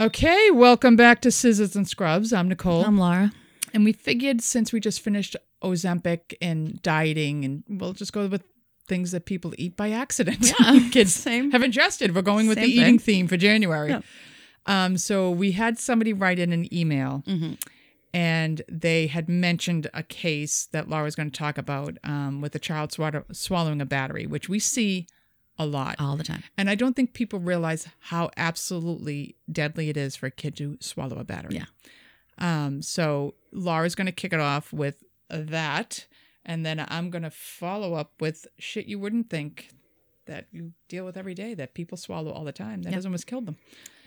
Okay, welcome back to Scissors and Scrubs. I'm Nicole. I'm Laura. and we figured since we just finished Ozempic and dieting, and we'll just go with things that people eat by accident. Yeah, Kids same. have ingested. We're going with the Same eating thing. theme for January. Yeah. Um, so we had somebody write in an email Mm-hmm. and they had mentioned a case that Laura Laura's going to talk about um, with a child swallow- swallowing a battery, which we see a lot. All the time. And I don't think people realize how absolutely deadly it is for a kid to swallow a battery. Yeah. Um, so Laura's going to kick it off with that. And then I'm going to follow up with shit you wouldn't think that you deal with every day that people swallow all the time. That has almost killed them.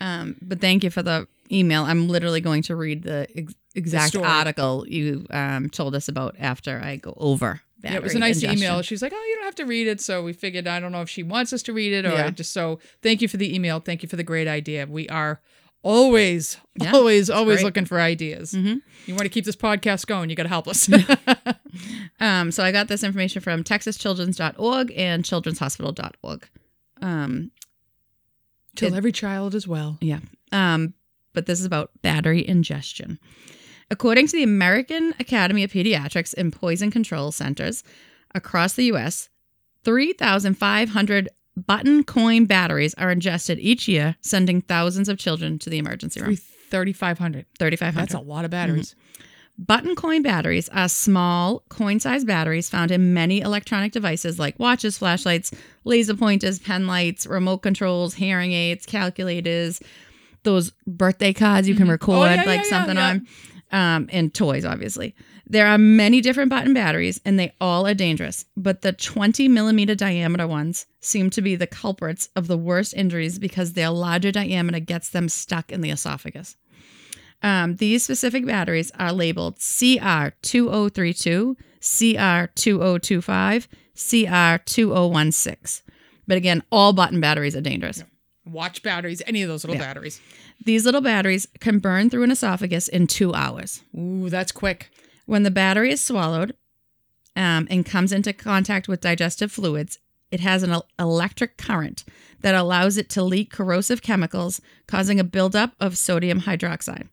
Um, but thank you for the email. I'm literally going to read the ex- exact story. article you um, told us about after I go over. Yeah, it was a nice ingestion. email. She's like, "Oh, you don't have to read it." So we figured, I don't know if she wants us to read it or Yeah. just so. Thank you for the email. Thank you for the great idea. We are always, Yeah, always, always great. looking for ideas. Mhm. You want to keep this podcast going? You got to help us. Um, so I got this information from texaschildren's.org and children'shospital.org. Um, Till It- every child is well. Yeah. Um, but this is about battery ingestion. According to the American Academy of Pediatrics and Poison Control Centers across the U.S., 3,500 button coin batteries are ingested each year, sending thousands of children to the emergency room. Thirty five hundred. 3,500. That's a lot of batteries. Mm-hmm. Button coin batteries are small, coin sized batteries found in many electronic devices like watches, flashlights, laser pointers, pen lights, remote controls, hearing aids, calculators, those birthday cards you can mm-hmm. oh, record Oh, yeah, like yeah, something yeah. on, um, and toys, obviously. There are many different button batteries and they all are dangerous, but the 20 millimeter diameter ones seem to be the culprits of the worst injuries because their larger diameter gets them stuck in the esophagus. Um, these specific batteries are labeled CR2032, CR2025, CR2016. But again, all button batteries are dangerous. Watch batteries, any of those little Yeah. batteries. These little batteries can burn through an esophagus in two hours. Ooh, that's quick. When the battery is swallowed um, and comes into contact with digestive fluids, it has an electric current that allows it to leak corrosive chemicals, causing a buildup of sodium hydroxide.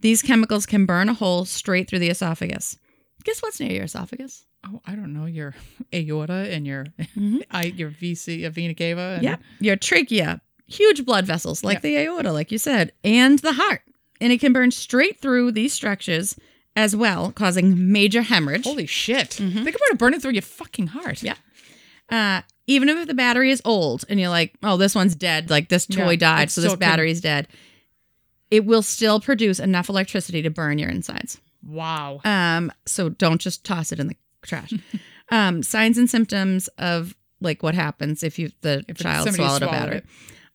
These chemicals can burn a hole straight through the esophagus. Guess what's near your esophagus? Oh, I don't know your aorta and your I, your VC, uh, vena cava. And Yeah, your trachea, huge blood vessels like the aorta, like you said, and the heart. And it can burn straight through these structures as well, causing major hemorrhage. Holy shit! Think about it burning through your fucking heart. Yeah. Uh, even if the battery is old and you're like, oh, this one's dead, like this toy Yeah, died, so this battery's dead, it will still produce enough electricity to burn your insides. Wow. Um, so don't just toss it in the trash. um, signs and symptoms of like what happens if you the If child somebody swallowed a battery. it.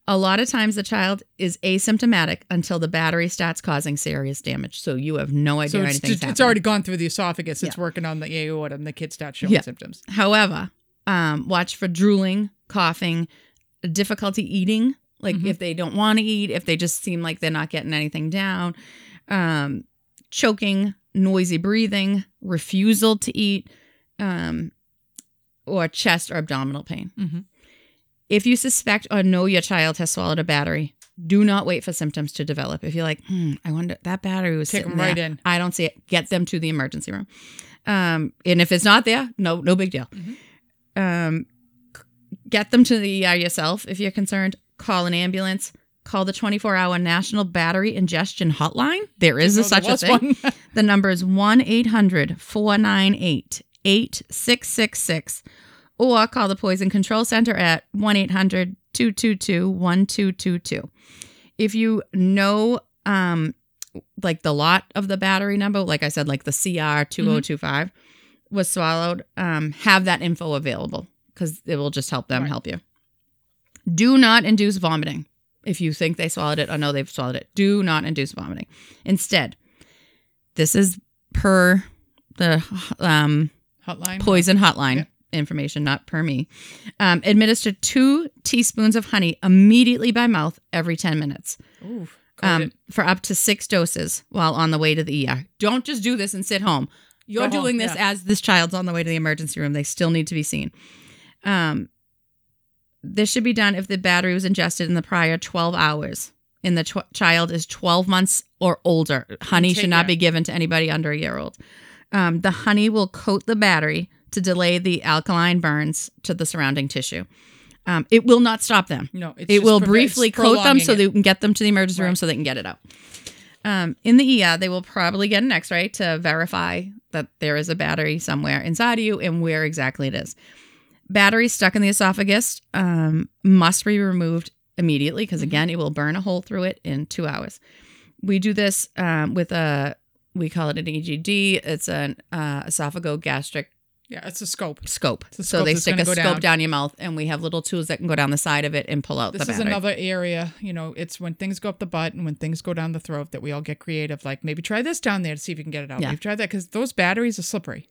A lot of times the child is asymptomatic until the battery starts causing serious damage. So you have no idea So it's, anything's it's, it's happening. already gone through the esophagus. It's Yeah. working on the aorta, and the kid starts showing Yeah. symptoms. However, um, watch for drooling, coughing, difficulty eating. Like Mhm. if they don't want to eat, if they just seem like they're not getting anything down, um, choking, noisy breathing, refusal to eat, um, or chest or abdominal pain. Mhm. If you suspect or know your child has swallowed a battery, do not wait for symptoms to develop. If you're like, hmm, I wonder that battery was sitting them right there. in. I don't see it. Get them to the emergency room. Um, and if it's not there, no, no big deal. Um, get them to the ER yourself if you're concerned. Call an ambulance. Call the 24 hour National Battery Ingestion Hotline. There is a, such there a thing. The number is 1 800 498 8666. Or call the Poison Control Center at 1 800 222 1222. If you know, um, like the lot of the battery number, like I said, like the CR2025 was swallowed, um, have that info available because it will just help them Right. help you. Do not induce vomiting. If you think they swallowed it or know they've swallowed it, do not induce vomiting. Instead, this is per the um, Hotline. poison hotline. Information, not per me. Um, administer two teaspoons of honey immediately by mouth every 10 minutes Ooh, um, for up to six doses while on the way to the ER. Don't just do this and sit home. You're Go home, doing this yeah. as this child's on the way to the emergency room. They still need to be seen. Um, this should be done if the battery was ingested in the prior 12 hours and the tw- child is 12 months or older. Honey Take should not that. be given to anybody under a year old. Um, the honey will coat the battery to delay the alkaline burns to the surrounding tissue. Um, it will not stop them. No, it's it will preve- briefly coat them so it. they can get them to the emergency room so they can get it out. Um, in the ER, they will probably get an x ray to verify that there is a battery somewhere inside of you and where exactly it is. Batteries stuck in the esophagus um, must be removed immediately because, Mm-hmm. again, it will burn a hole through it in two hours. We do this um, with a, we call it an EGD. It's an uh, esophagogastric Yeah, it's a scope. scope. A so they stick a scope down. down. your mouth, and we have little tools that can go down the side of it and pull out This the is another area, you know, it's when things go up the butt and when things go down the throat that we all get creative. Like maybe try this down there to see if you can get it out. Yeah. Maybe try that because those batteries are slippery,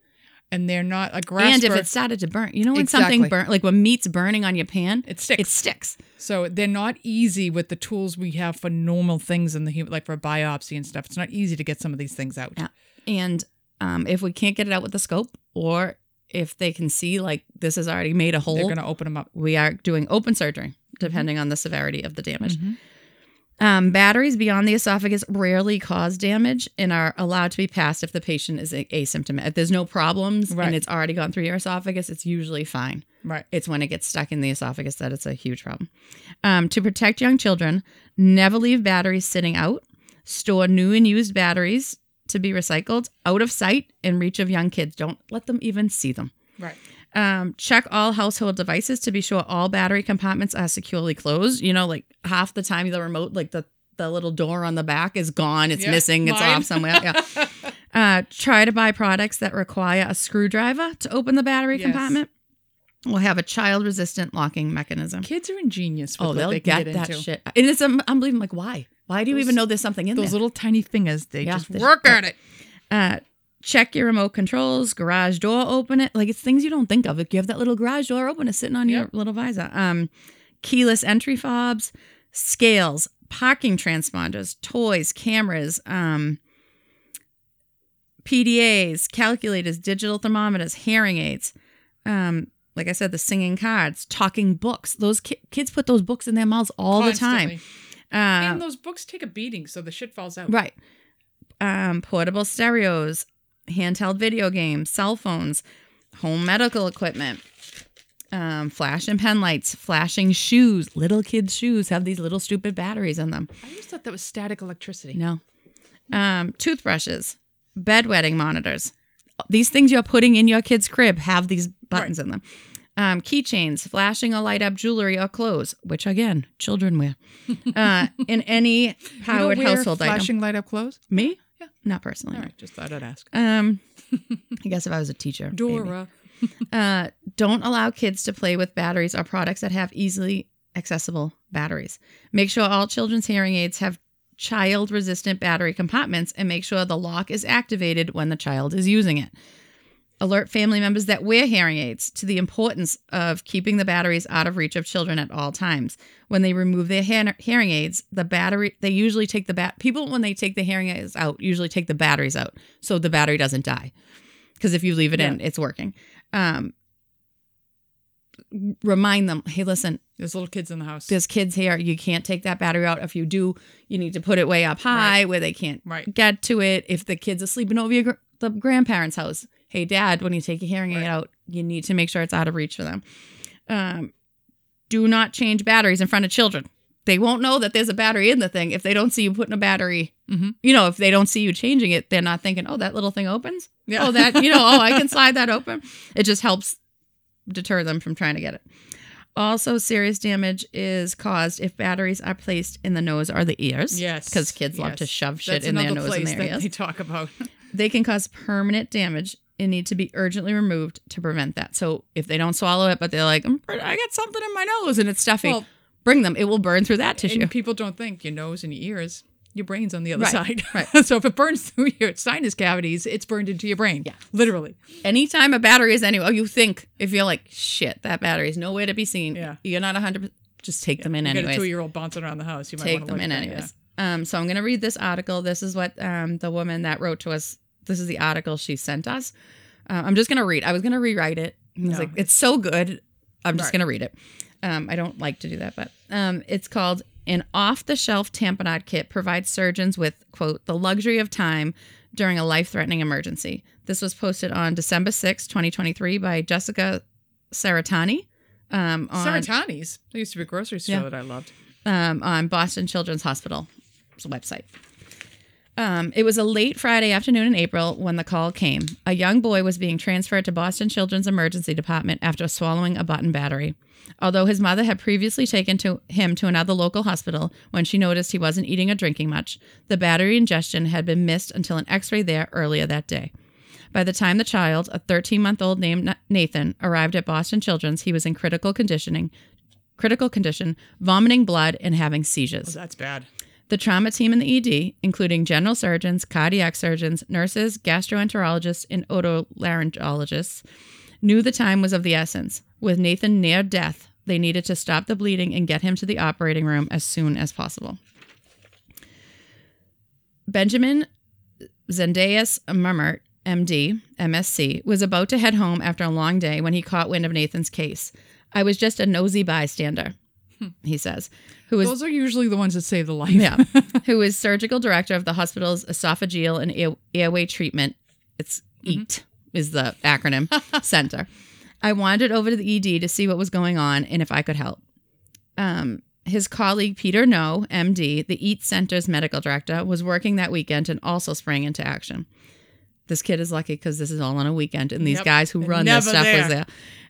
and they're not a grasper. and if it started to burn, you know when something Exactly. burn, like when meat's burning on your pan, it sticks. it sticks. so they're not easy with the tools we have for normal things in the human, like for biopsy and stuff. It's not easy to get some of these things out. Yeah. And um, if we can't get it out with the scope, or if they can see like this has already made a hole, They're going to open them up. we are doing open surgery depending on the severity of the damage. Mhm. Um, batteries beyond the esophagus rarely cause damage and are allowed to be passed if the patient is asymptomatic. If there's no problems Right. and it's already gone through your esophagus, it's usually fine. Right. It's when it gets stuck in the esophagus that it's a huge problem. Um, to protect young children, never leave batteries sitting out. Store new and used batteries to be recycled out of sight and reach of young kids. Don't let them even see them. Right. Um, check all household devices to be sure all battery compartments are securely closed. You know, like half the time the remote, like the the little door on the back is gone. It's missing. It's mine. off somewhere. Yeah. Uh, try to buy products that require a screwdriver to open the battery Yes. compartment. We'll have a child-resistant locking mechanism. Kids are ingenious with Oh, what they'll they can get, get, that into. shit. And it's um, believing Like, why? Why do you even know there's something in Those there? Those little tiny fingers, they Yeah, just work at it. uh, check your remote controls, garage door, open it. Like it's things you don't think of. Like you have that little garage door open, it's sitting on Yep. your little visor. Um, keyless entry fobs, scales, parking transponders, toys, cameras, um, PDAs, calculators, digital thermometers, hearing aids. Um, like I said, the singing cards, talking books. Those ki- kids put those books in their mouths all the time. Uh, and those books take a beating, so the shit falls out. Right. Um, portable stereos, handheld video games, cell phones, home medical equipment, um, flash and pen lights, flashing shoes. Little kids' shoes have these little stupid batteries in them. I always thought that was static electricity. No. Um, toothbrushes, bedwetting monitors. These things you're putting in your kid's crib have these buttons in them. Um, keychains, flashing or light up jewelry or clothes, which again, children wear. Uh, in any powered household item. flashing light up clothes? Me? Yeah. Not personally. All right, just thought I'd ask. Um, I guess if I was a teacher. Dora. Uh, don't allow kids to play with batteries or products that have easily accessible batteries. Make sure all children's hearing aids have child resistant battery compartments and make sure the lock is activated when the child is using it. Alert family members that wear hearing aids to the importance of keeping the batteries out of reach of children at all times. When they remove their hear- hearing aids, the battery they usually take the bat people when they take the hearing aids out usually take the batteries out so the battery doesn't die. Because if you leave it in, it's working. Um, remind them, hey, listen, There's little kids in the house. there's kids here. You can't take that battery out. If you do, you need to put it way up high where they can't Right. get to it. If the kids are sleeping over your gr- the grandparents' house, hey, dad, when you take a hearing aid Right. out, you need to make sure it's out of reach for them. Um, do not change batteries in front of children. They won't know that there's a battery in the thing if they don't see you putting a battery. Mhm. You know, if they don't see you changing it, they're not thinking, "Oh, that little thing opens." Yeah. Oh, that you know, oh, I can slide that open. It just helps deter them from trying to get it. Also, serious damage is caused if batteries are placed in the nose or the ears. Yes. because kids love to shove shit That's in their nose and their ears. they talk about. They can cause permanent damage and need to be urgently removed to prevent that. So if they don't swallow it, but they're like, "I'm pretty- I got something in my nose and it's stuffy, Well, bring them. It will burn through that tissue. and people don't think your nose and your ears, your brain's on the other Right, side. right. so if it burns through your sinus cavities, it's burned into your brain. Yeah. Literally. Anytime a battery is anywhere, you think if you're like, shit, that battery is nowhere to be seen. Yeah. You're not 100. Just take them in You got a two year old bouncing around the house. You might take them in anyways. Um, so I'm going to read this article. This is what um, the woman that wrote to us. This is the article she sent us. Uh, I'm just going to read. I was going to rewrite it. No. like, it's so good. I'm just Right. going to read it. Um, I don't like to do that, but um, it's called An off the shelf tamponade kit provides surgeons with, quote, the luxury of time during a life threatening emergency. This was posted on December 6, 2023, by Jessica Cerretani um, on, Cerretani's. There used to be a grocery store Yeah. that I loved. um, on Boston Children's Hospital's website. Um, it was a late Friday afternoon in April when the call came. A young boy was being transferred to Boston Children's Emergency Department after swallowing a button battery. Although his mother had previously taken to him to another local hospital when she noticed he wasn't eating or drinking much, the battery ingestion had been missed until an x-ray there earlier that day. By the time the child, a 13-month-old named Nathan, arrived at Boston Children's, he was in critical conditioning, critical condition, vomiting blood and having seizures. Oh, that's bad. The trauma team in the ED, including general surgeons, cardiac surgeons, nurses, gastroenterologists, and otolaryngologists, knew the time was of the essence. With Nathan near death, they needed to stop the bleeding and get him to the operating room as soon as possible. Benjamin Zendejas-Mummert, MD, MSc, was about to head home after a long day when he caught wind of Nathan's case. I was just a nosy bystander, he says, who was Those are usually the ones that save the life. yeah, who is surgical director of the hospital's esophageal and air- airway treatment. It's EAT is the acronym center. I wandered over to the ED to see what was going on and if I could help. Um, his colleague Peter Ngo, MD, the EAT Center's medical director, was working that weekend and also sprang into action. This kid is lucky because this is all on a weekend, and these Yep. guys who run this never stuff was there. there.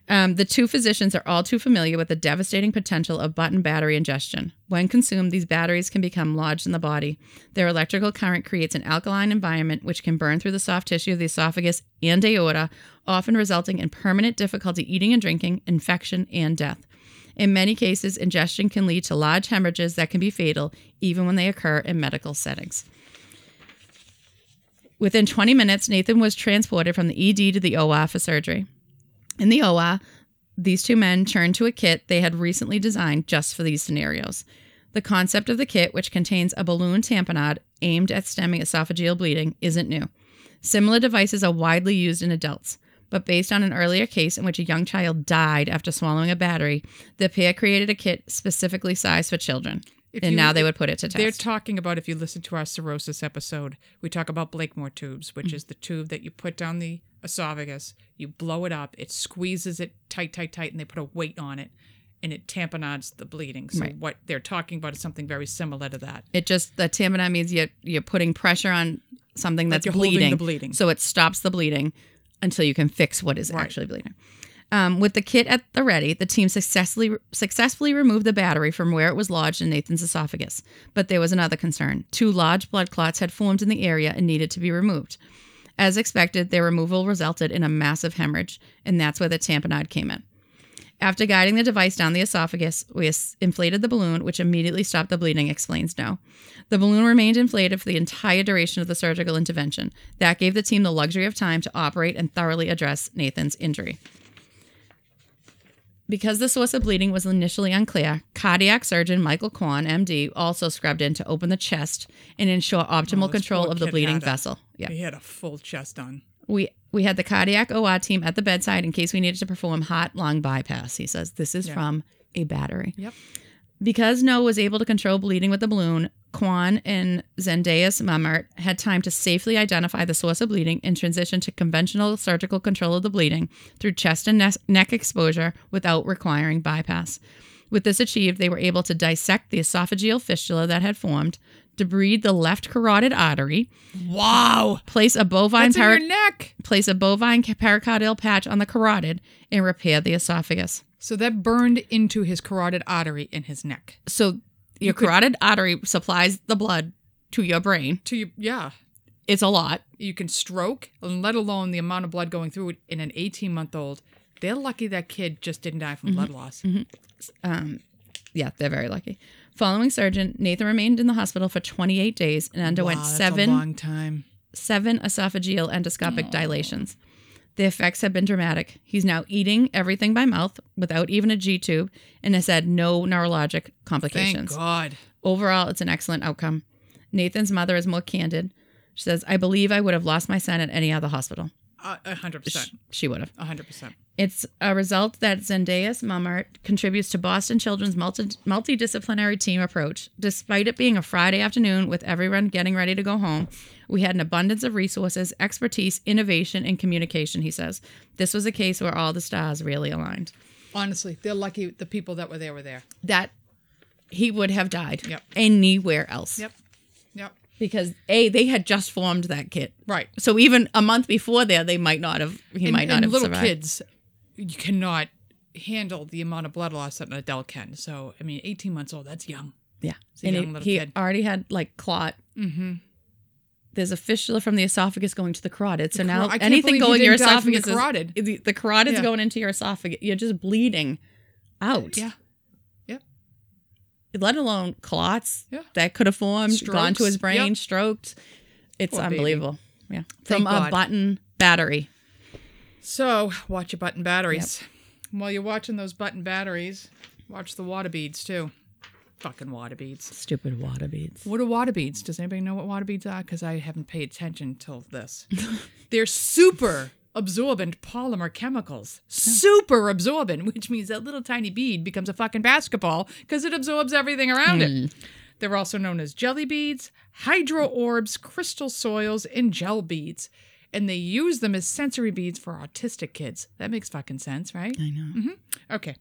Um, the two physicians are all too familiar with the devastating potential of button battery ingestion. When consumed, these batteries can become lodged in the body. Their electrical current creates an alkaline environment which can burn through the soft tissue of the esophagus and aorta, often resulting in permanent difficulty eating and drinking, infection, and death. In many cases, ingestion can lead to large hemorrhages that can be fatal, even when they occur in medical settings. Within 20 minutes, Nathan was transported from the ED to the OR for surgery. In the OR, these two men turned to a kit they had recently designed just for these scenarios. The concept of the kit, which contains a balloon tamponade aimed at stemming esophageal bleeding, isn't new. Similar devices are widely used in adults, but based on an earlier case in which a young child died after swallowing a battery, the pair created a kit specifically sized for children. If and you- now they would put it to test. They're talking about if you listen to our cirrhosis episode, we talk about Blakemore tubes, which Mm-hmm. is the tube that you put down the esophagus, you blow it up, it squeezes it tight, tight, tight, and they put a weight on it, and it tamponades the bleeding. So Right. what they're talking about is something very similar to that. It just the tamponade means you're you're putting pressure on something that's the bleeding, bleeding. so it stops the bleeding until you can fix what is Right. actually bleeding. Um, with the kit at the ready, the team successfully successfully removed the battery from where it was lodged in Nathan's esophagus. But there was another concern: two large blood clots had formed in the area and needed to be removed. As expected, their removal resulted in a massive hemorrhage, and that's where the tamponade came in. After guiding the device down the esophagus, we inflated the balloon, which immediately stopped the bleeding, explains Ngo. The balloon remained inflated for the entire duration of the surgical intervention. That gave the team the luxury of time to operate and thoroughly address Nathan's injury. Because the source of bleeding was initially unclear, cardiac surgeon Michael Kwan, MD, also scrubbed in to open the chest and ensure oh, optimal Oh, control of the bleeding a- vessel. Yeah. He had a full chest on. We we had the cardiac OR team at the bedside in case we needed to perform heart lung bypass. He says this is Yeah. from a battery. Yep. Because Ngo was able to control bleeding with the balloon, Kwan and Zendejas-Mummert had time to safely identify the source of bleeding and transition to conventional surgical control of the bleeding through chest and neck exposure without requiring bypass. With this achieved, they were able to dissect the esophageal fistula that had formed, debride the left carotid artery, Wow. place a bovine peri- your neck. place a bovine pericardial patch on the carotid, and repair the esophagus. So that burned into his carotid artery in his neck. So your carotid artery supplies the blood to your brain. To you, yeah. It's a lot. You can stroke, and let alone the amount of blood going through it in an 18 month old. They're lucky that kid just didn't die Mm-hmm. from blood loss. Um, yeah, they're very lucky. Following surgeon, Nathan remained in the hospital for 28 days and underwent Wow, seven a long time. seven esophageal endoscopic dilations. The effects have been dramatic. He's now eating everything by mouth without even a G tube and has had no neurologic complications. Thank. God. Overall, it's an excellent outcome. Nathan's mother is more candid. She says, I believe I would have lost my son at any other hospital. Uh, A hundred percent. She would have. A hundred percent. It's a result that Zendejas-Mummert contributes to Boston Children's multi- multidisciplinary team approach. Despite it being a Friday afternoon with everyone getting ready to go home, we had an abundance of resources, expertise, innovation, and communication, he says. This was a case where all the stars really aligned. Honestly, they're lucky the people that were there were there. That he would have died Yep. anywhere else. Yep. Yep. Because A, they had just formed that kit. Right. So even a month before there, they might not have, he and, might not and have little survived. kids, you cannot handle the amount of blood loss that an adult can. So, I mean, 18 months old, that's young. Yeah. a and young he, he kid. already had like clot. Mm-hmm. There's a fistula from the esophagus going to the carotid. So The now caro- anything going your from the esophagus is carotid. the, the carotid's Yeah. going into your esophagus. You're just bleeding out. Yeah. Yeah. Let alone clots Yeah. that could have formed, gone to his brain, Yep. stroked. It's Poor baby. unbelievable. Yeah. Thank From a God. button battery. So, watch your button batteries. While you're watching those button batteries, watch the water beads too. Fucking water beads. Stupid water beads. What are water beads? Does anybody know what water beads are? Because I haven't paid attention till this. They're super absorbent polymer chemicals. Super absorbent, which means that little tiny bead becomes a fucking basketball because it absorbs everything around it. Hmm. They're also known as jelly beads, hydro orbs, crystal soils, and gel beads. And they use them as sensory beads for autistic kids. That makes fucking sense, right? I know. Okay.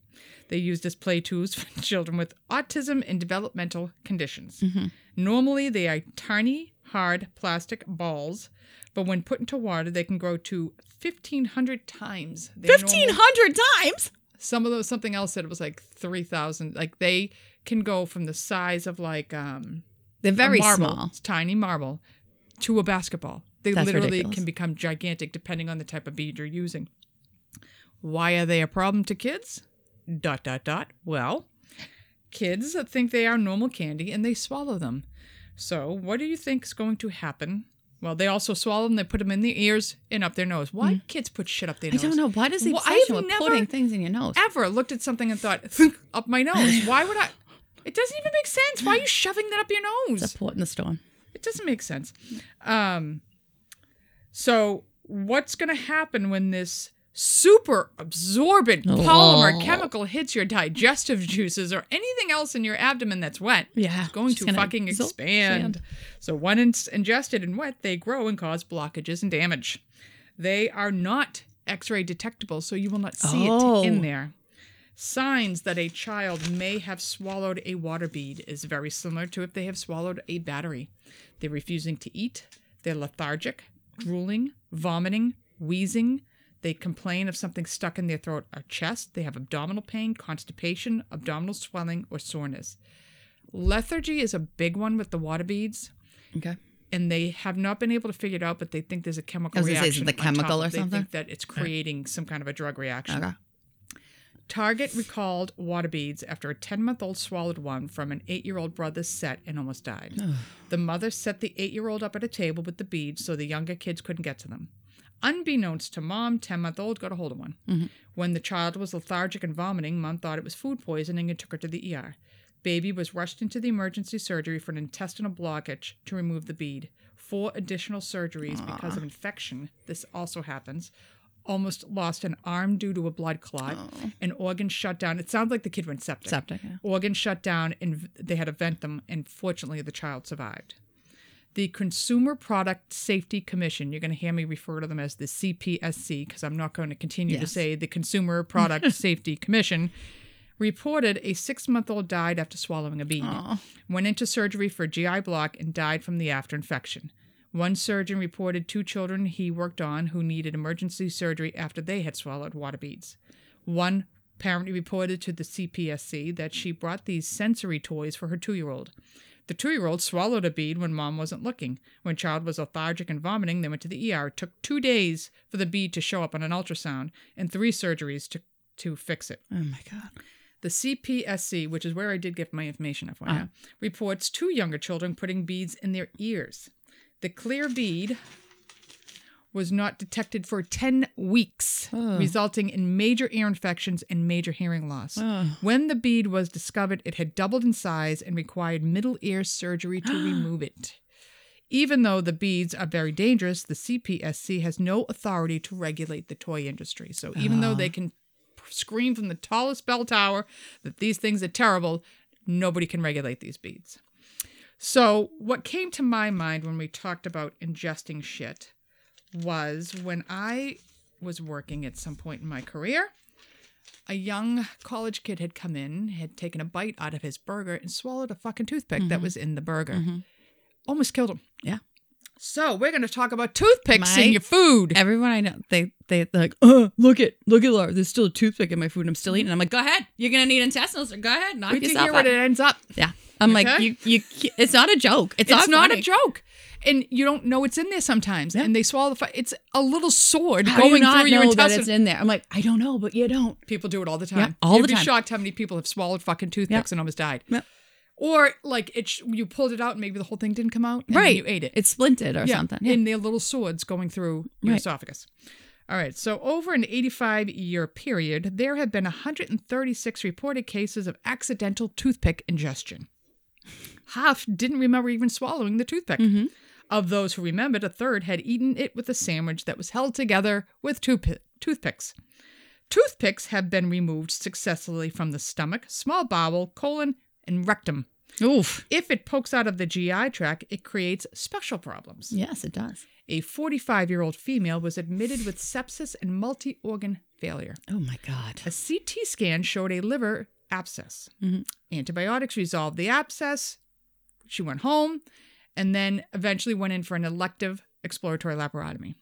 They used as play tools for children with autism and developmental conditions. Normally, they are tiny, hard plastic balls, but when put into water, they can grow to 1,500 times. their normal- 1,500 times? Some of those, something else said it was like 3,000. Like they can go from the size of like um, They're very marble, small. tiny marble, to a basketball. They That's literally ridiculous. can become gigantic depending on the type of bead you're using. Why are they a problem to kids? Dot dot dot. Well, kids think they are normal candy and they swallow them. So, what do you think is going to happen? Well, they also swallow them. They put them in their ears and up their nose. Why do kids put shit up their Hmm. I nose? don't know. Why does the Well, obsession I've with never putting things in your nose? ever looked at something and thought, "Think up my nose. Why would I? It doesn't even make sense. Why are you shoving that up your nose? It's a port in the storm. It doesn't make sense. Um, so what's going to happen when this super absorbent oh. polymer Oh. chemical hits your digestive juices or anything else in your abdomen that's wet? Yeah, It's going to fucking expand. So when it's ingested and wet, they grow and cause blockages and damage. They are not X-ray detectable, so you will not see Oh. it in there. Signs that a child may have swallowed a water bead is very similar to if they have swallowed a battery. They're refusing to eat, they're lethargic, drooling, vomiting, wheezing. They complain of something stuck in their throat or chest. They have abdominal pain, constipation, abdominal swelling, or soreness. Lethargy is a big one with the water beads, Okay. and they have not been able to figure it out, but they think there's a chemical I was gonna say, is reaction. it the chemical or they something? think that it's creating some kind of a drug reaction. Okay. Target recalled water beads after a 10 month old swallowed one from an 8 year old brother's set and almost died. the mother set the 8 year old up at a table with the beads so the younger kids couldn't get to them. Unbeknownst to mom, 10 month old got a hold of one. When the child was lethargic and vomiting, mom thought it was food poisoning and took her to the ER. Baby was rushed into the emergency surgery for an intestinal blockage to remove the bead. Four additional surgeries because of infection. This also happens. Almost lost an arm due to a blood clot. Oh. An organ shut down. It sounds like the kid went septic. Septic. Yeah. Organ shut down and they had to vent them, and fortunately, the child survived. The Consumer Product Safety Commission, you're going to hear me refer to them as the CPSC because I'm not going to continue to say the Consumer Product Safety Commission, reported a six month old died after swallowing a bean, Aw. Went into surgery for GI block and died from the after infection. One surgeon reported two children he worked on who needed emergency surgery after they had swallowed water beads. One parent reported to the CPSC that she brought these sensory toys for her two year old. The two year old swallowed a bead when mom wasn't looking. When child was lethargic and vomiting, they went to the ER. It took two days for the bead to show up on an ultrasound and three surgeries to, to fix it. Oh my god. The CPSC, which is where I did get my information, FYI, reports two younger children putting beads in their ears. The clear bead was not detected for 10 weeks, Oh. resulting in major ear infections and major hearing loss. Oh. When the bead was discovered, it had doubled in size and required middle ear surgery to remove it. Even though the beads are very dangerous, the CPSC has no authority to regulate the toy industry. So even though they uh-huh. can scream from the tallest bell tower that these things are terrible, nobody can regulate these beads. So, what came to my mind when we talked about ingesting shit was when I was working at some point in my career, a young college kid had come in, had taken a bite out of his burger, and swallowed a fucking toothpick that mm-hmm. was in the burger. Mm-hmm. Almost killed him. Yeah. So, we're going to talk about toothpicks My- in your food. Everyone I know, they they like, oh, look at look at Laura. There's still a toothpick in my food. and I'm still eating. I'm like, go ahead. You're gonna need intestinals. Go ahead, knock Wait to yourself hear out. what it ends up. yeah. I'm like, you you. It's not a joke. It's, It's, not, funny. a joke. And you don't know it's in there sometimes. Yeah. And they swallow the. Fi- it's a little sword How going not through your know that intestines. it's in there? I'm like, I don't know, but you don't. People do it all the time. Yeah, all You'd the be time. shocked how many people have swallowed fucking toothpicks and almost died. Yeah. Or like it, sh- you pulled it out and maybe the whole thing didn't come out. And right. you ate it. It's splinted or yeah, something. Yeah. in their little swords going through your Right. esophagus. All right. So over an 85 year period, there have been 136 reported cases of accidental toothpick ingestion. Half didn't remember even swallowing the toothpick. Mm-hmm. Of those who remembered, a third had eaten it with a sandwich that was held together with toothpi- toothpicks. Toothpicks have been removed successfully from the stomach, small bowel, colon, and rectum. Oof. If it pokes out of the GI tract, it creates special problems. Yes, it does. A 45 year old female was admitted with sepsis and multi organ failure. Oh my god. A CT scan showed a liver abscess. Mm-hmm. Antibiotics resolved the abscess. She went home and then eventually went in for an elective exploratory laparotomy.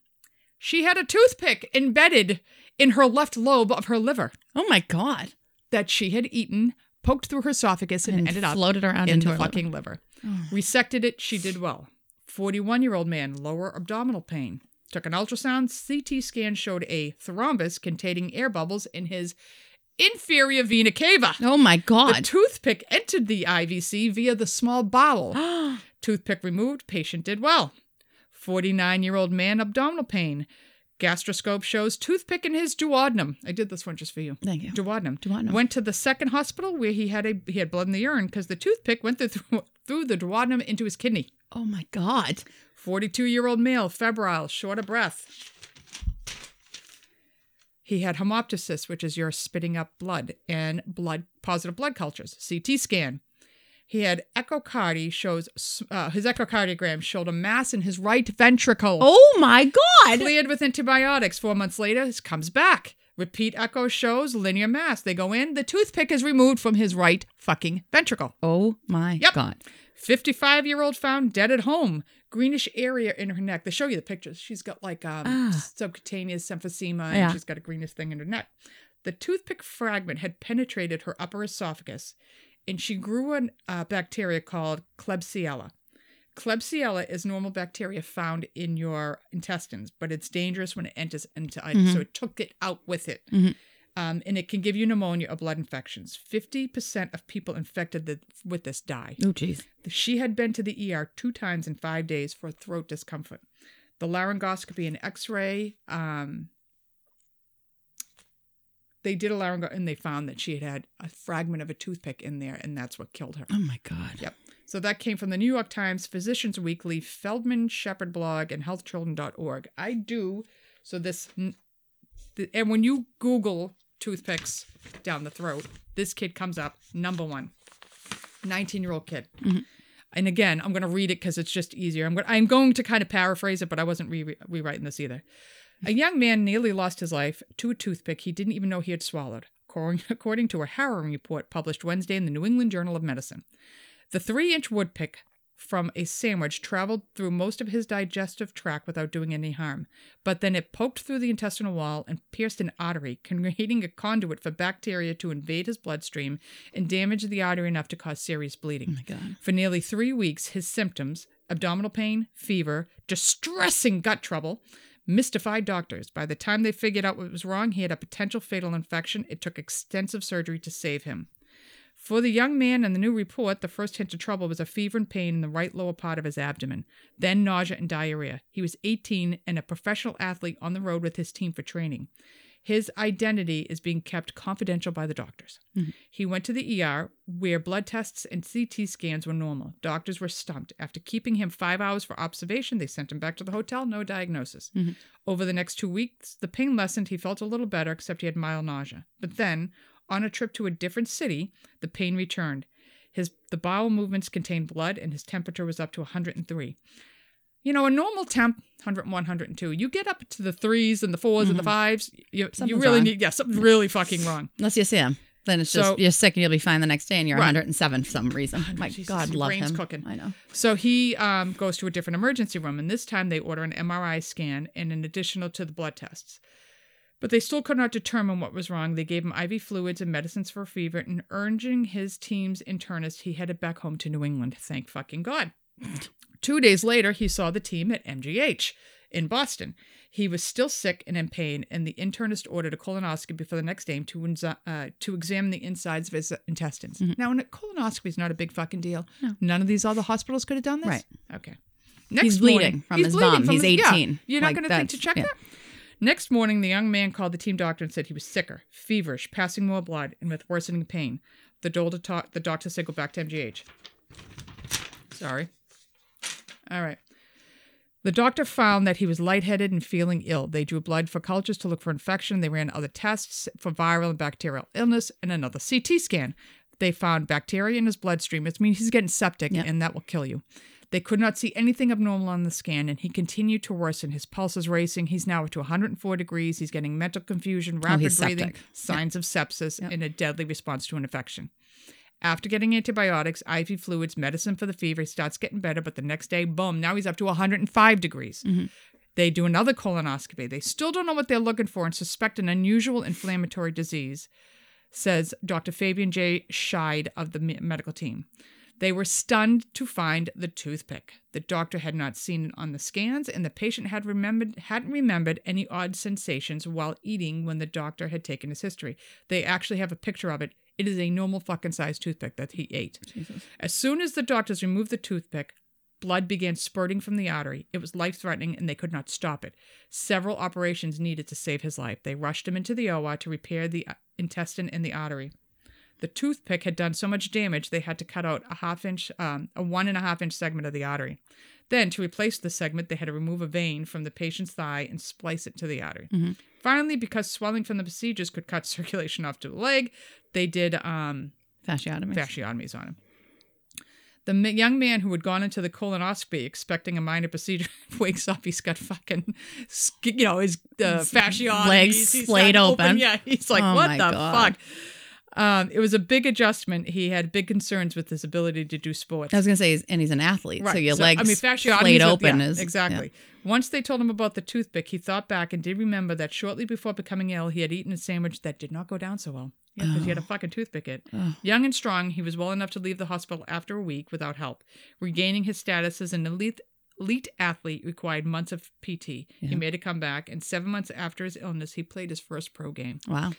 She had a toothpick embedded in her left lobe of her liver Oh my god. that she had eaten, poked through her esophagus, and, And ended up floated around in into the her liver. fucking liver. Oh. Resected it, she did well. 41 year old man, lower abdominal pain. Took an ultrasound, CT scan showed a thrombus containing air bubbles in his inferior vena cava. Oh my The god. toothpick entered the IVC via the small bowel. Toothpick removed, patient did well. 49 year old man, abdominal pain. Gastroscope shows toothpick in his duodenum. I did this one just for you. Thank you. Duodenum. Duodenum. Went to the second hospital where he had a he had blood in the urine because the toothpick went through through the duodenum into his kidney. Oh my god. 42 year old male, febrile, short of breath. He had hemoptysis, which is your spitting up blood, and blood positive blood cultures. CT scan. He had echocardy, shows uh, his echocardiogram showed a mass in his right ventricle. Oh my god. Cleared with antibiotics. Four months later, this comes back. Repeat echo shows linear mass. They go in. The toothpick is removed from his right fucking ventricle. Oh my Yep. god. 55 year old found dead at home. Greenish area in her neck. They show you the pictures. She's got like um, Ah. subcutaneous emphysema and Yeah. she's got a greenish thing in her neck. The toothpick fragment had penetrated her upper esophagus and she grew a uh, bacteria called Klebsiella. Klebsiella is normal bacteria found in your intestines, but it's dangerous when it enters into items. So it took it out with it. Mhm. Um, and it can give you pneumonia or blood infections. 50% of people infected th- with this die. Oh jeez. She had been to the ER two times in five days for throat discomfort. The laryngoscopy and x ray, um, they did a laryngo and they found that she had had a fragment of a toothpick in there, and that's what killed her. Oh my god. Yep. So that came from the New York Times, Physicians Weekly, Feldman Shepherd blog, and healthchildren.org. I do. So this, and when you Google toothpicks down the throat, this kid comes up number one. 19 year old kid. Mm-hmm. And again, I'm going to read it because it's just easier. I'm going, I'm going to kind of paraphrase it, but I wasn't re- rewriting this either. A young man nearly lost his life to a toothpick he didn't even know he had swallowed, according, to a harrowing report published Wednesday in the New England Journal of Medicine. The three inch woodpick from a sandwich traveled through most of his digestive tract without doing any harm, but then it poked through the intestinal wall and pierced an artery, creating a conduit for bacteria to invade his bloodstream and damage the artery enough to cause serious bleeding. Oh. For nearly three weeks, his symptoms abdominal pain, fever, distressing gut trouble mystified doctors. By the time they figured out what was wrong, he had a potential fatal infection. It took extensive surgery to save him. For the young man in the new report, the first hint of trouble was a fever and pain in the right lower part of his abdomen, then nausea and diarrhea. He was 18 and a professional athlete on the road with his team for training. His identity is being kept confidential by the doctors. He went to the ER where blood tests and CT scans were normal. Doctors were stumped. After keeping him five hours for observation, they sent him back to the hotel, no diagnosis. Over the next two weeks, the pain lessened. He felt a little better, except he had mild nausea. But then, on a trip to a different city, the pain returned. His the bowel movements contained blood, and his temperature was up to 103. You know, a normal temp, 101, 102. You get up to the threes and the 4s and the fives, you, you really wrong. need, yeah, something's really fucking wrong. Unless you see him. Then it's just So- you're sick and you'll be fine the next day and you're Right. 107 for some reason. My Jesus, God, love brain's him. cooking. I know. So he um, goes to a different emergency room, and this time they order an MRI scan and an additional to the blood tests. But they still could not determine what was wrong. They gave him IV fluids and medicines for a fever, and urging his team's internist, he headed back home to New England. Thank fucking God. Two days later, he saw the team at MGH in Boston. He was still sick and in pain, and the internist ordered a colonoscopy for the next day to, uh, to examine the insides of his intestines. Now, a colonoscopy is not a big fucking deal. None of these other hospitals could have done this. Right. Okay. He's morning- bleeding from he's his bleeding bum. from He's his- yeah. 18. You're not Like, going to think to check yeah. that? Next morning, the young man called the team doctor and said he was sicker, feverish, passing more blood, and with worsening pain. The the doctor said go back to MGH. Sorry. All right. The doctor found that he was lightheaded and feeling ill. They drew blood for cultures to look for infection. They ran other tests for viral and bacterial illness and another CT scan. They found bacteria in his bloodstream. It means he's getting septic Yeah. and that will kill you. They could not see anything abnormal on the scan, and he continued to worsen. His pulse is racing. He's now up to 104 degrees. He's getting mental confusion, oh, rapid Oh, breathing, septic. signs of sepsis, and a deadly response to an infection. After getting antibiotics, IV fluids, medicine for the fever, he starts getting better, but the next day, boom, now he's up to 105 degrees. Mm-hmm. They do another colonoscopy. They still don't know what they're looking for and suspect an unusual inflammatory disease, says Dr. Fabian J. Scheid of the medical team. They were stunned to find the toothpick. The doctor had not seen it on the scans, and the patient had remembered hadn't remembered any odd sensations while eating when the doctor had taken his history. They actually have a picture of it. It is a normal fucking sized toothpick that he ate. As soon as the doctors removed the toothpick, blood began spurting from the artery. It was life threatening and they could not stop it. Several operations needed to save his life. They rushed him into the OR to repair the uh, intestine and the artery. The toothpick had done so much damage they had to cut out a half inch, um, a one and a half inch segment of the artery. Then, to replace the segment, they had to remove a vein from the patient's thigh and splice it to the artery. Finally, because swelling from the procedures could cut circulation off to the leg, they did um, Fasciotomy. fasciotomies on him. The young man who had gone into the colonoscopy expecting a minor procedure wakes up. He's got fucking, you know, his uh, fasciotomies. legs He's splayed got open. Yeah, he's like, Oh what the God. fuck? Um, it was a big adjustment. He had big concerns with his ability to do sports. I was gonna say, he's, and he's an athlete, so your legs I mean, are- open yeah, is exactly. Once they told him about the toothpick, he thought back and did remember that shortly before becoming ill, he had eaten a sandwich that did not go down so well. Yeah, because he had a fucking toothpick it. Young and strong, he was well enough to leave the hospital after a week without help. Regaining his status as an elite elite athlete required months of PT. He made a comeback, and seven months after his illness, he played his first pro game. Wow.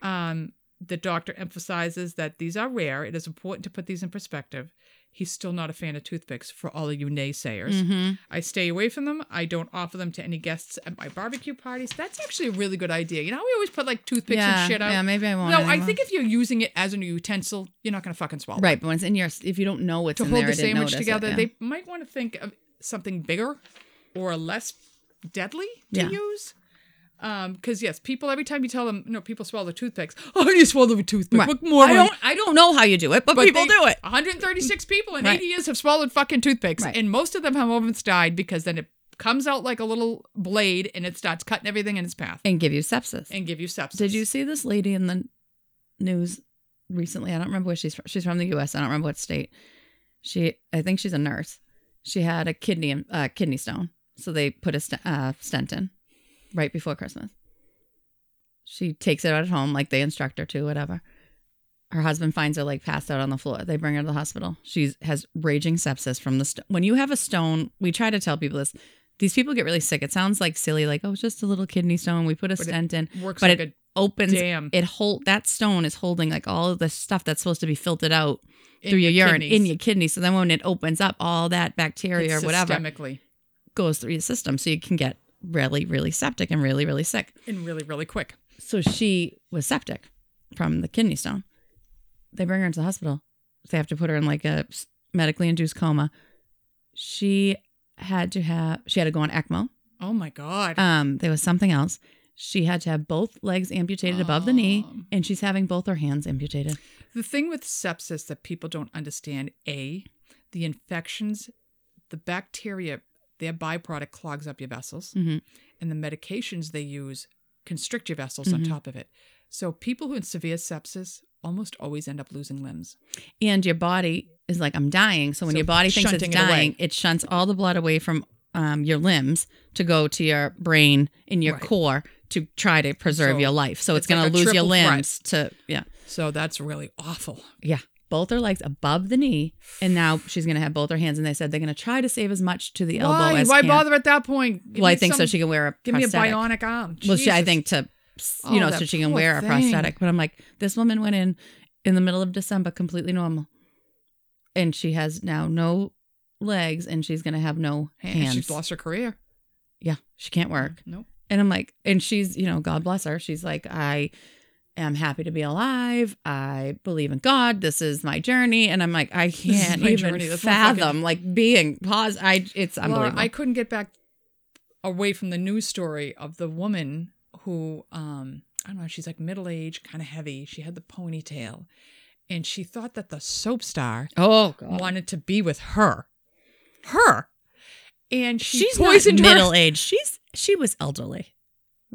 Um, the doctor emphasizes that these are rare. It is important to put these in perspective. He's still not a fan of toothpicks for all of you naysayers. Mm-hmm. I stay away from them. I don't offer them to any guests at my barbecue parties. That's actually a really good idea. You know how we always put like toothpicks Yeah, and shit out? yeah, maybe I won't No, I think if you're using it as a utensil, you're not going to fucking swallow. it. Right, but when it's in your, if you don't know what's To in hold there, the sandwich notice it, together, yeah. they might want to think of something bigger or less deadly to Yeah. use. Um, because yes, people every time you tell them, no, people swallow toothpicks. Oh, you swallow a toothpick. Right. What more? I don't, I don't know how you do it, but, But people they- do it. 136 people in Right. 80 years have swallowed fucking toothpicks, Right. and most of them have almost died because then it comes out like a little blade and it starts cutting everything in its path And give you sepsis. and give you sepsis. Did you see this lady in the news recently? I don't remember where she's from. She's from the U.S. I don't remember what state. She, I think she's a nurse. She had a kidney, uh, kidney stone, so they put a st- uh, stent in right before Christmas. She takes it out at home, like they instruct her to, whatever. Her husband finds her like passed out on the floor. They bring her to the hospital. She has raging sepsis from the st- when you have a stone. We try to tell people this. These people get really sick. It sounds like silly, like oh, it's just a little kidney stone. We put a But stent in, Works but like it a opens dam it hold that stone is holding like all of the stuff that's supposed to be filtered out in through your, urine kidneys. in your kidney. So then when it opens up, all that bacteria It's or whatever systemically goes through your system. So you can get really, really septic and really, really sick. and really, really quick. So she was septic from the kidney stone. They bring her into the hospital. They have to put her in like a medically induced coma. She had to have she had to go on ECMO. Oh my god. Um, there was something else. She had to have both legs amputated above the knee, Um. and she's having both her hands amputated. The thing with sepsis that people don't understand A, the infections, the bacteria, their byproduct clogs up your vessels, Mhm. and the medications they use constrict your vessels on Mhm. top of it. So people who in severe sepsis almost always end up losing limbs. And your body is like, I'm dying. So when So your body thinks it's shunting it dying, it, shunts all the blood away from um, your limbs to go to your brain and your Right. core to try to preserve So your life. So it's, it's going like to lose your triple threat. limbs to, yeah. So that's really awful. Yeah. Both her legs above the knee. And now she's going to have both her hands. And they said they're going to try to save as much to the elbow Why? as Why can. bother at that point? Give Well, I think so she can wear a Give me a bionic arm. Well, she, I think to, Oh, you know, so she can wear a prosthetic. But I'm like, this woman went in in the middle of December completely normal. And she has now no legs and she's going to have no And hands. she's lost her career. Yeah, she can't work. Nope. And I'm like, and she's, you know, God bless her. She's like, I am happy to be alive. I believe in God. This is my journey. And I'm like, I can't even journey. Fathom like being pause. I it's Laura, unbelievable. I couldn't get back away from the news story of the woman who, um, I don't know, she's like middle aged, kind of heavy. She had the ponytail, and she thought that the soap star oh God. wanted to be with her, her, and she She's poisoned her. middle aged. She's she was elderly.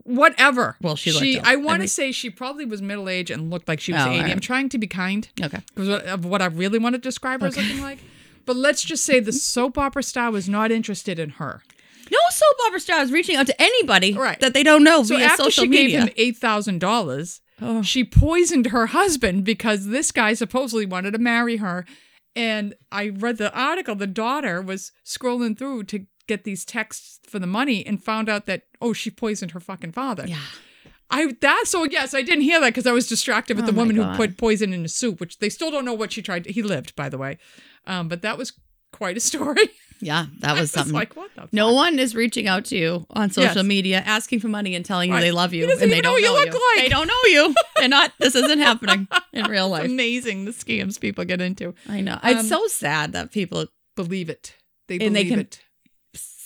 Whatever. Well, she looked. I want to say she probably was middle aged and looked like she was oh, eighty. alright. I'm trying to be kind Okay. because of what I really want to describe her as looking like. But let's just say the soap opera star was not interested in her. No soap opera star is reaching out to anybody Right. that they don't know So via after social she media. gave him eight thousand dollars, Oh. she poisoned her husband because this guy supposedly wanted to marry her. And I read the article. The daughter was scrolling through to get these texts for the money and found out that oh, she poisoned her fucking father. yeah. I that so yes, I didn't hear that because I was distracted with Oh the woman who put poison in his soup, which they still don't know what she tried. To, he lived, by the way, um, but that was quite a story. Yeah, that was was something. like, what the? No one is reaching out to you on social Yes. media asking for money and telling you Right. they love you and they know don't you know look like. They don't know you. They're not. This isn't happening in real It's life. amazing the scams people get into. I know. Um, it's so sad that people, Believe it. They And they believe can- it.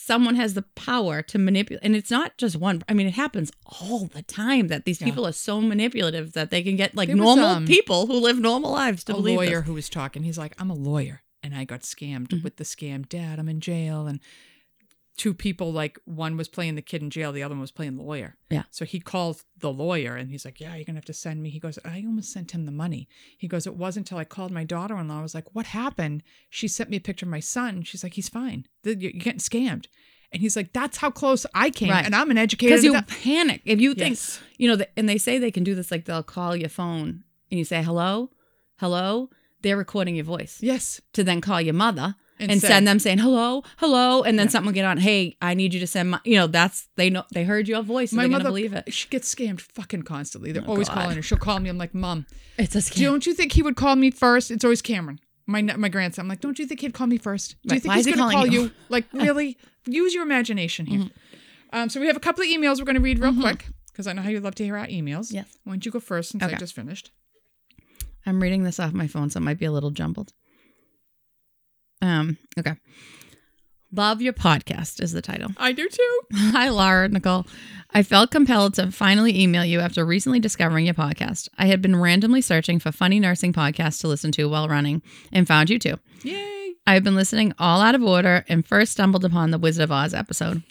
Someone has the power to manipulate, and it's not just one. I mean, it happens all the time that these Yeah. people are so manipulative that they can get like There was, normal um, people who live normal lives to a believe lawyer this. who was talking. He's like, I'm a lawyer, and I got scammed Mhm. with the scam. Dad, I'm in jail, and two people like one was playing the kid in jail, the other one was playing the lawyer. Yeah. So he calls the lawyer, and he's like, Yeah, you're gonna have to send me. He goes, I almost sent him the money. He goes, It wasn't until I called my daughter-in-law. I was like, What happened? She sent me a picture of my son. She's like, He's fine. You're getting scammed. And he's like, That's how close I came, Right. and I'm an educator. because you that- panic if you think Yes. you know the, and they say they can do this like they'll call your phone and you say hello hello they're recording your voice Yes. to then call your mother And and, say- send them saying hello hello and then Yeah. something will get on hey i need you to send my you know that's they know they heard your voice My mother, gonna believe it she gets scammed fucking constantly. They're Oh, always God. calling her. She'll call me. I'm like, Mom, it's a scam don't you think he would call me first? It's always Cameron, my my grandson. I'm like, don't you think he'd call me first? Do you think Why he's he going to call you? you? Like, really? Use your imagination here. Um, so we have a couple of emails we're going to read real quick because I know how you love to hear our emails. Yes. Why don't you go first since I Okay. just finished? i'm reading this off my phone so it might be a little jumbled um okay love your podcast is the title I do too. Hi, Laura Nicole. I felt compelled to finally email you after recently discovering your podcast. I had been randomly searching for funny nursing podcasts to listen to while running and found you too. Yay! I have been listening all out of order and first stumbled upon the Wizard of Oz episode.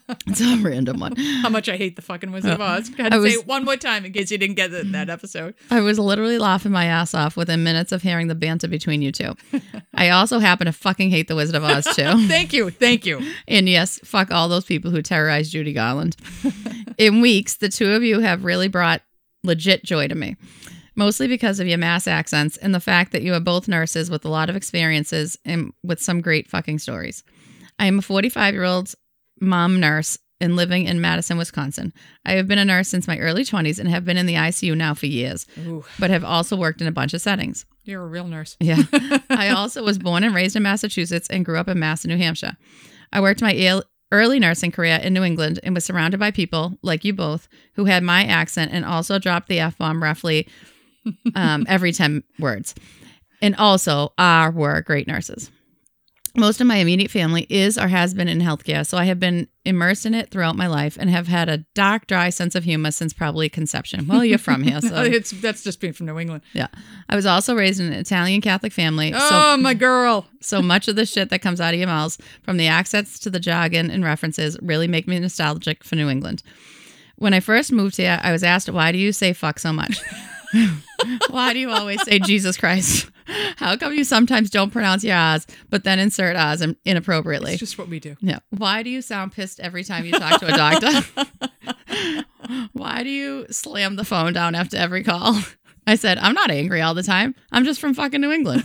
it's a random one. How much I hate the fucking Wizard of Oz. I had I to say it one more time in case you didn't get it in that episode. I was literally laughing my ass off within minutes of hearing the banter between you two. I also happen to fucking hate the Wizard of Oz too. Thank you. Thank you. And yes, fuck all those people who terrorized Judy Garland. In weeks, the two of you have really brought legit joy to me, mostly because of your mass accents and the fact that you are both nurses with a lot of experiences and with some great fucking stories. I am a 45 year old mom nurse and living in Madison, Wisconsin. I have been a nurse since my early 20s and have been in the ICU now for years, Ooh, but have also worked in a bunch of settings. you're a real nurse. Yeah. I also was born and raised in Massachusetts and grew up in Mass, New Hampshire. I worked my ear- early nursing career in New England and was surrounded by people like you both who had my accent and also dropped the F bomb roughly um, every 10 words. And also are were great nurses. Most of my immediate family is or has been in healthcare, so I have been immersed in it throughout my life and have had a dark, dry sense of humor since probably conception. Well, you're from here, so it's that's just being from New England. yeah. I was also raised in an Italian Catholic family, so Oh, my girl. so much of the shit that comes out of your mouths, from the accents to the jargon and references, really make me nostalgic for New England. When I first moved here, I was asked, why do you say fuck so much? why do you always say Jesus Christ? How come you sometimes don't pronounce your R's, but then insert in- inappropriately? It's just what we do. Yeah. Why do you sound pissed every time you talk to a doctor? Why do you slam the phone down after every call? I said, I'm not angry all the time. I'm just from fucking New England.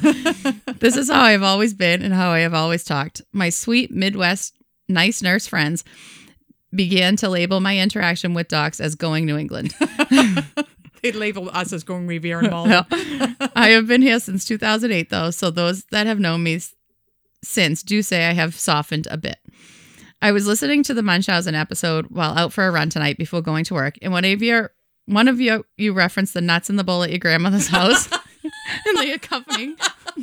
this is how I've always been and how I have always talked. My sweet Midwest nice nurse friends began to label my interaction with docs as going New England. They label us as going Revere and Ball. Yeah. I have been here since 2008, though, so those that have known me since do say I have softened a bit. I was listening to the Munchausen episode while out for a run tonight before going to work, and one of your one of you you referenced the nuts in the bowl at your grandmother's house and the accompanying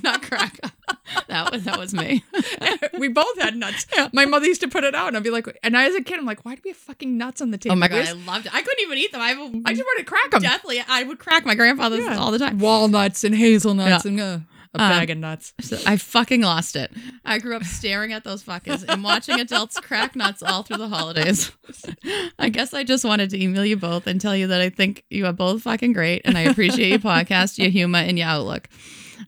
nutcracker. That was that was me. we both had nuts. My mother used to put it out, and I'd be like, and I, as a kid, I'm like, why do we have fucking nuts on the table? Oh my god, I loved it. I couldn't even eat them. I, I just wanted to crack them. definitely I would crack my grandfather's all the time. Walnuts and hazelnuts Yeah. and uh, a Um, bag of nuts. So I fucking lost it. I grew up staring at those fuckers and watching adults crack nuts all through the holidays. I guess I just wanted to email you both and tell you that I think you are both fucking great and I appreciate your podcast, your humor, and your outlook.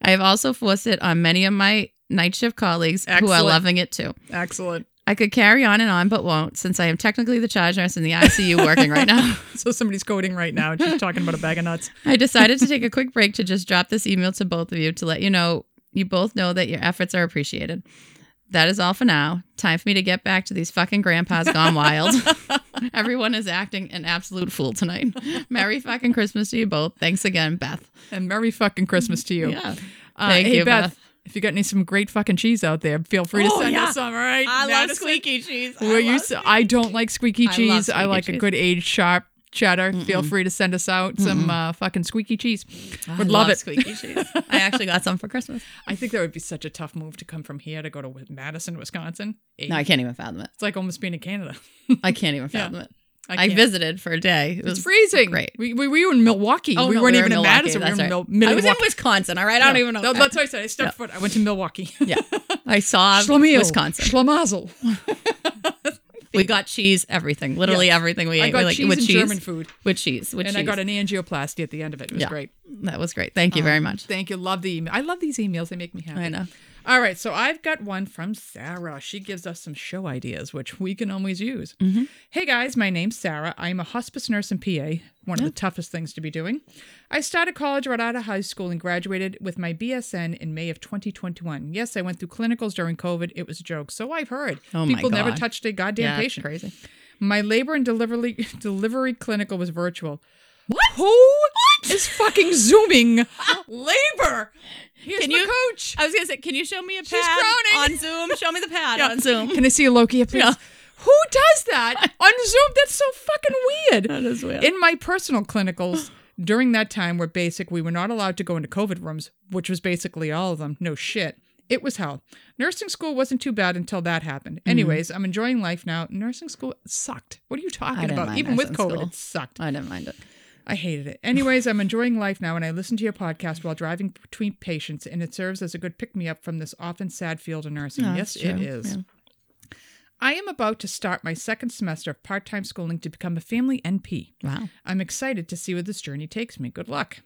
I have also forced it on many of my night shift colleagues who are loving it too. Excellent. I could carry on and on, but won't, since I am technically the charge nurse in the ICU working right now. So somebody's coding right now, and she's talking about a bag of nuts. I decided to take a quick break to just drop this email to both of you to let you know you both know that your efforts are appreciated. That is all for now. Time for me to get back to these fucking grandpas gone wild. Everyone is acting an absolute fool tonight. Merry fucking Christmas to you both. Thanks again, Beth. And Merry fucking Christmas to you. Yeah. Uh, Thank hey, you, Beth. Beth. If you got any some great fucking cheese out there, feel free to Oh, send yeah. us some. All right, I love squeaky cheese. Will you? s- I don't like squeaky cheese. I, squeaky like a good aged sharp cheddar. Feel free to send us out some uh, fucking squeaky cheese. I Would love, it. squeaky cheese. I actually got some for Christmas. I think that would be such a tough move to come from here to go to Madison, Wisconsin. No, I can't even fathom it. It's like almost being in Canada. I can't even Yeah. fathom it. I, I, visited for a day. It It's was freezing. great. We, we, we were in Milwaukee. Oh, we no, weren't were even in Milwaukee, Madison. We that's were in right. Mil- I was in Wisconsin. All right, I don't Yeah. even know. No, that's what I said. I stepped foot. I went to Milwaukee. yeah, I saw Schlemiel. Wisconsin. Schlemazel. We got cheese, everything, literally Yes. everything we I ate. got we like cheese with and cheese, German food. with cheese, with and cheese. I got an angioplasty at the end of it. It was Yeah. great. that was great. Thank you very um, much. Thank you. Love the email. I love these emails. They make me happy. I know. All right, so I've got one from Sarah. She gives us some show ideas, which we can always use. Mm-hmm. Hey guys, my name's Sarah. I'm a hospice nurse in PA, one of the toughest things to be doing. I started college right out of high school and graduated with my BSN in May of 2021. Yes, I went through clinicals during COVID. It was a joke. So I've heard. Oh my People never touched a goddamn Yeah, patient. crazy. My labor and delivery delivery clinical was virtual. What? Who is fucking zooming labor? Here's Can my you- coach. I was gonna say, can you show me a She's pad on Zoom? Show me the pad Yeah. on Zoom. Can I see a Lochia, please? Yeah. Who does that on Zoom? That's so fucking weird. That is weird. In my personal clinicals during that time were basic. We were not allowed to go into COVID rooms, which was basically all of them. No shit. It was hell. Nursing school wasn't too bad until that happened. Mm-hmm. Anyways, I'm enjoying life now. Nursing school sucked. What are you talking about? Even with COVID, school. it sucked. I didn't mind it. I hated it. Anyways, I'm enjoying life now, and I listen to your podcast while driving between patients, and it serves as a good pick me up from this often sad field of nursing. No, yes, it is. Yeah. I am about to start my second semester of part time schooling to become a family NP. Wow. I'm excited to see where this journey takes me. Good luck.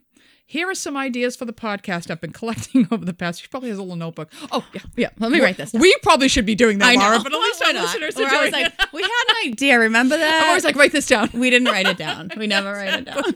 Here are some ideas for the podcast I've been collecting over the past. She probably has a little notebook. Oh, yeah. Yeah. Let me write this. Down. We probably should be doing that, I know. Laura, but at least our listeners are I doing was like, it. we had an idea. Remember that? I'm always like, write this down. we didn't write it down. We never write it down.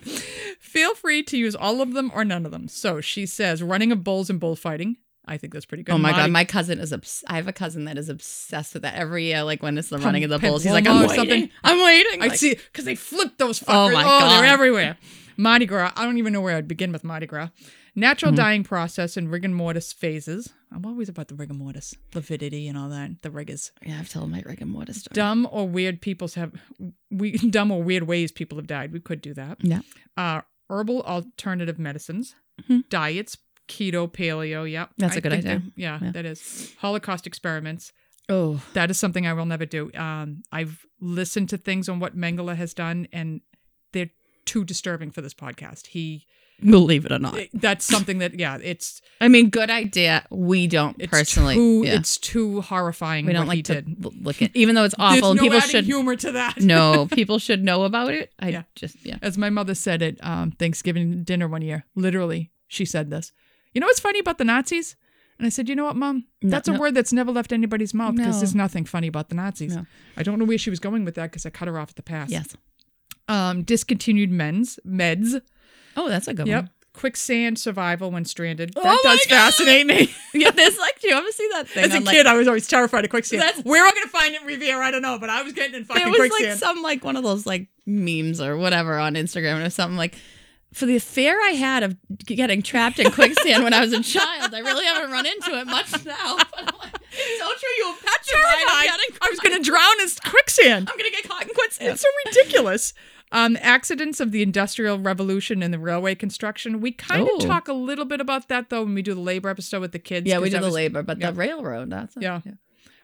Feel free to use all of them or none of them. So she says, running of bulls and bullfighting. I think that's pretty good. Oh my god, my cousin is obs- I have a cousin that is obsessed with that every year. Like when it's the running of the bulls, he's like, I'm waiting. something. I'm waiting. I Like, see because they flip those oh fuckers. Oh Oh my They're everywhere. Mardi Gras. I don't even know where I'd begin with Mardi Gras. Natural dying process and rigor mortis phases. I'm always about the rigor mortis, lividity, and all that. The rigors. Yeah, I've told my rigor mortis story. Dumb or weird people's have we dumb or weird ways people have died. We could do that. Yeah. Uh, herbal alternative medicines, Mhm. diets, keto, paleo. Yep, That's a good idea. that- yeah, Yeah. that is Holocaust experiments. Oh, That is something I will never do. Um, I've listened to things on what Mengele has done, and they're too disturbing for this podcast. He believe it or not. that's something that yeah, it's I mean, good idea. We don't it's personally. too yeah. it's too horrifying. we don't what he like to did. look at, even though it's awful. There's and no people should humor to that. no, people should know about it. I Yeah. just yeah. As my mother said at um, Thanksgiving dinner one year, literally, she said this. You know what's funny about the Nazis? And I said, you know what, Mom? No- That's a no. word that's never left anybody's mouth because No. there's nothing funny about the Nazis. I don't know where she was going with that because I cut her off at the pass. Yes. Um, discontinued men's meds. Oh, that's a good Yep. one. Quicksand survival when stranded. Oh That my does fascinate me. Yeah, there's like, you ever see that thing? As a like- kid, I was always terrified of quicksand. That's- Where I'm going to find it in Riviera, I don't know, but I was getting in fucking there was quicksand. like some like one of those like memes or whatever on Instagram or something like for the fear I had of getting trapped in quicksand when I was a child, I really haven't run into it much now. But I'm like, so true, you were petrified. of terrified. getting I was going to drown in quicksand. I'm gonna get caught in quicksand. It's so ridiculous. Um, accidents of the Industrial Revolution and the railway construction. We kind of Oh. talk a little bit about that though when we do the labor episode with the kids. yeah, we do the was- labor, but yeah. the railroad, that's Yeah.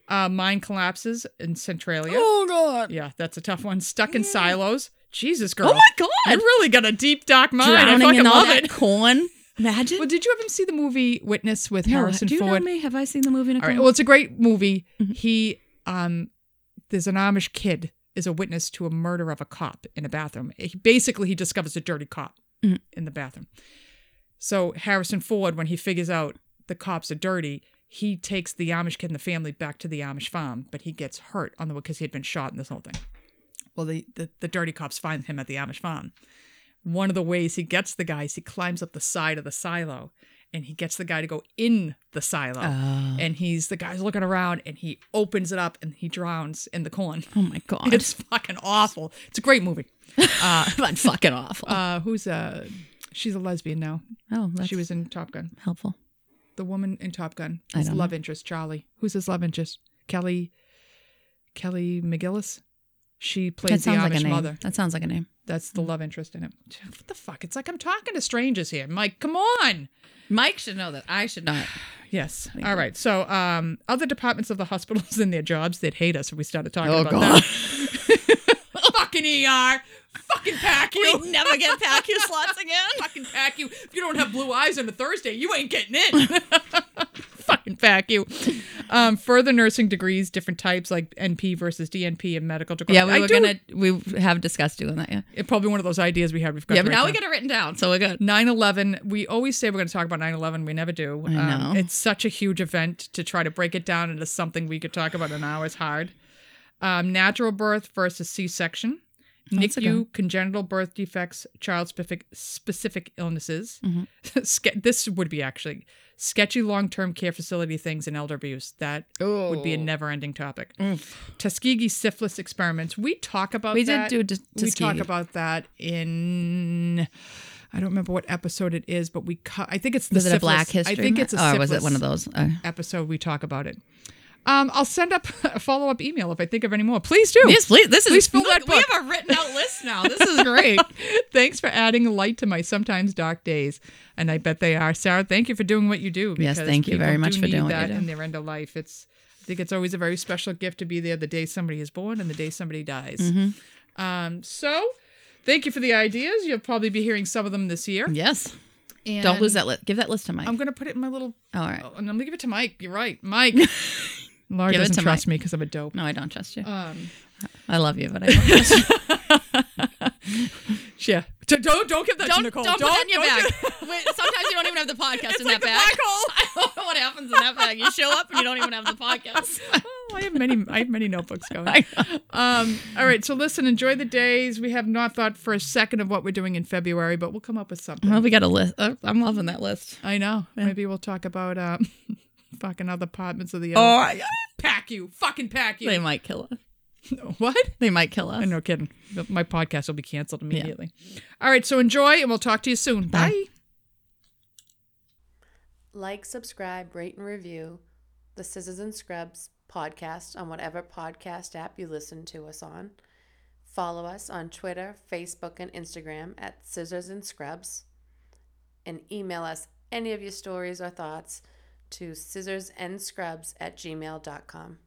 Uh, mine collapses in Centralia. Oh god. Yeah, that's a tough one. Stuck in silos. Jesus, girl. Oh my god. I really got a deep dark mind. I Drowning fucking in all love that it. corn. Imagine. Well, did you ever see the movie Witness with No, Harrison do you Ford? know me? Have I seen the movie? All Nicole? right. Well, it's a great movie. Mm-hmm. He, um, there's an Amish kid is a witness to a murder of a cop in a bathroom. He, basically, he discovers a dirty cop Mhm. in the bathroom. So Harrison Ford, when he figures out the cops are dirty, he takes the Amish kid and the family back to the Amish farm, but he gets hurt on the way because he had been shot in this whole thing. Well, the, the the dirty cops find him at the Amish farm. One of the ways he gets the guy is he climbs up the side of the silo, and he gets the guy to go in the silo Oh. and he's the guy's looking around and he opens it up and he drowns in the corn. oh my god. It's fucking awful. It's a great movie. but fucking awful. Uh, who's uh she's a lesbian now. oh, she was in Top Gun. helpful. The woman in Top Gun. I His love interest, Charlie. Who's his love interest? Kelly Kelly McGillis. She plays the Amish like a name. mother. That sounds like a name. That's the love interest in it. What the fuck? It's like I'm talking to strangers here. Mike, come on. Mike should know that. I should not. Yes. All right. So, um, other departments of the hospitals and their jobs, they'd hate us if we started talking Oh, about God. that. fucking ER. Fucking PACU. We never get PACU slots again. fucking PACU. If you don't have blue eyes on a Thursday, you ain't getting in. Fucking PACU. Um, further nursing degrees, different types like NP versus DNP and medical degree. Yeah, we I were do- gonna. We have discussed doing that. Yeah. It's probably one of those ideas we have. We've got Yeah, but now we get it written down, so we're good. 9-11 we always say we're going to talk about 9-11 we never do Um, I know. it's such a huge event to try to break it down into something we could talk about in an hour is hard um, natural birth versus c-section That's a NICU, congenital birth defects, child specific specific illnesses. Mm-hmm. This would be actually sketchy long term care facility things and elder abuse. That would be a Oh. never ending topic. Tuskegee syphilis experiments. We talk about We did that. do Tus- we talk about that in. I don't remember what episode it is, but we cut. I think it's the Was it a Black History? I think it's a Month? or was it one of those? Uh, episode. We talk about it. Um, I'll send up a follow up email if I think of any more. Please do. yes, please. This is Please fill look, that We have a written out list now. This is great. Thanks for adding light to my sometimes dark days, and I bet they are. Sarah, thank you for doing what you do. Yes, thank you very much do for doing that do. in their end of life. It's, I think it's always a very special gift to be there the day somebody is born and the day somebody dies. Mm-hmm. Um, so, thank you for the ideas. You'll probably be hearing some of them this year. yes. And Don't lose that list. Give that list to Mike. I'm gonna put it in my little. All right. Oh, and I'm gonna give it to Mike. You're right, Mike. Laura Give doesn't to trust me because I'm a dope. No, I don't trust you. Um, I love you, but I don't trust you. yeah. Don't don't give that to don't, Nicole. don't put that in your don't bag. Wait, sometimes you don't even have the podcast It's in like that bag. I don't know what happens in that bag. You show up and you don't even have the podcast. Oh, I have many. I have many notebooks going. Um, all right, so listen, enjoy the days. We have not thought for a second of what we're doing in February, but we'll come up with something. Well, we got a list. Uh, I'm loving that list. I know. Maybe we'll talk about um, fucking other departments of the. Oh, Oh, my God. PACU, fucking PACU. they might kill us. What? They might kill us. I'm no kidding. My podcast will be canceled immediately. All right, so enjoy, and we'll talk to you soon. Bye. Bye. Like, subscribe, rate, and review the Scissors and Scrubs podcast on whatever podcast app you listen to us on. Follow us on Twitter, Facebook, and Instagram at Scissors and Scrubs. And email us any of your stories or thoughts to scissorsandscrubs at gmail.com.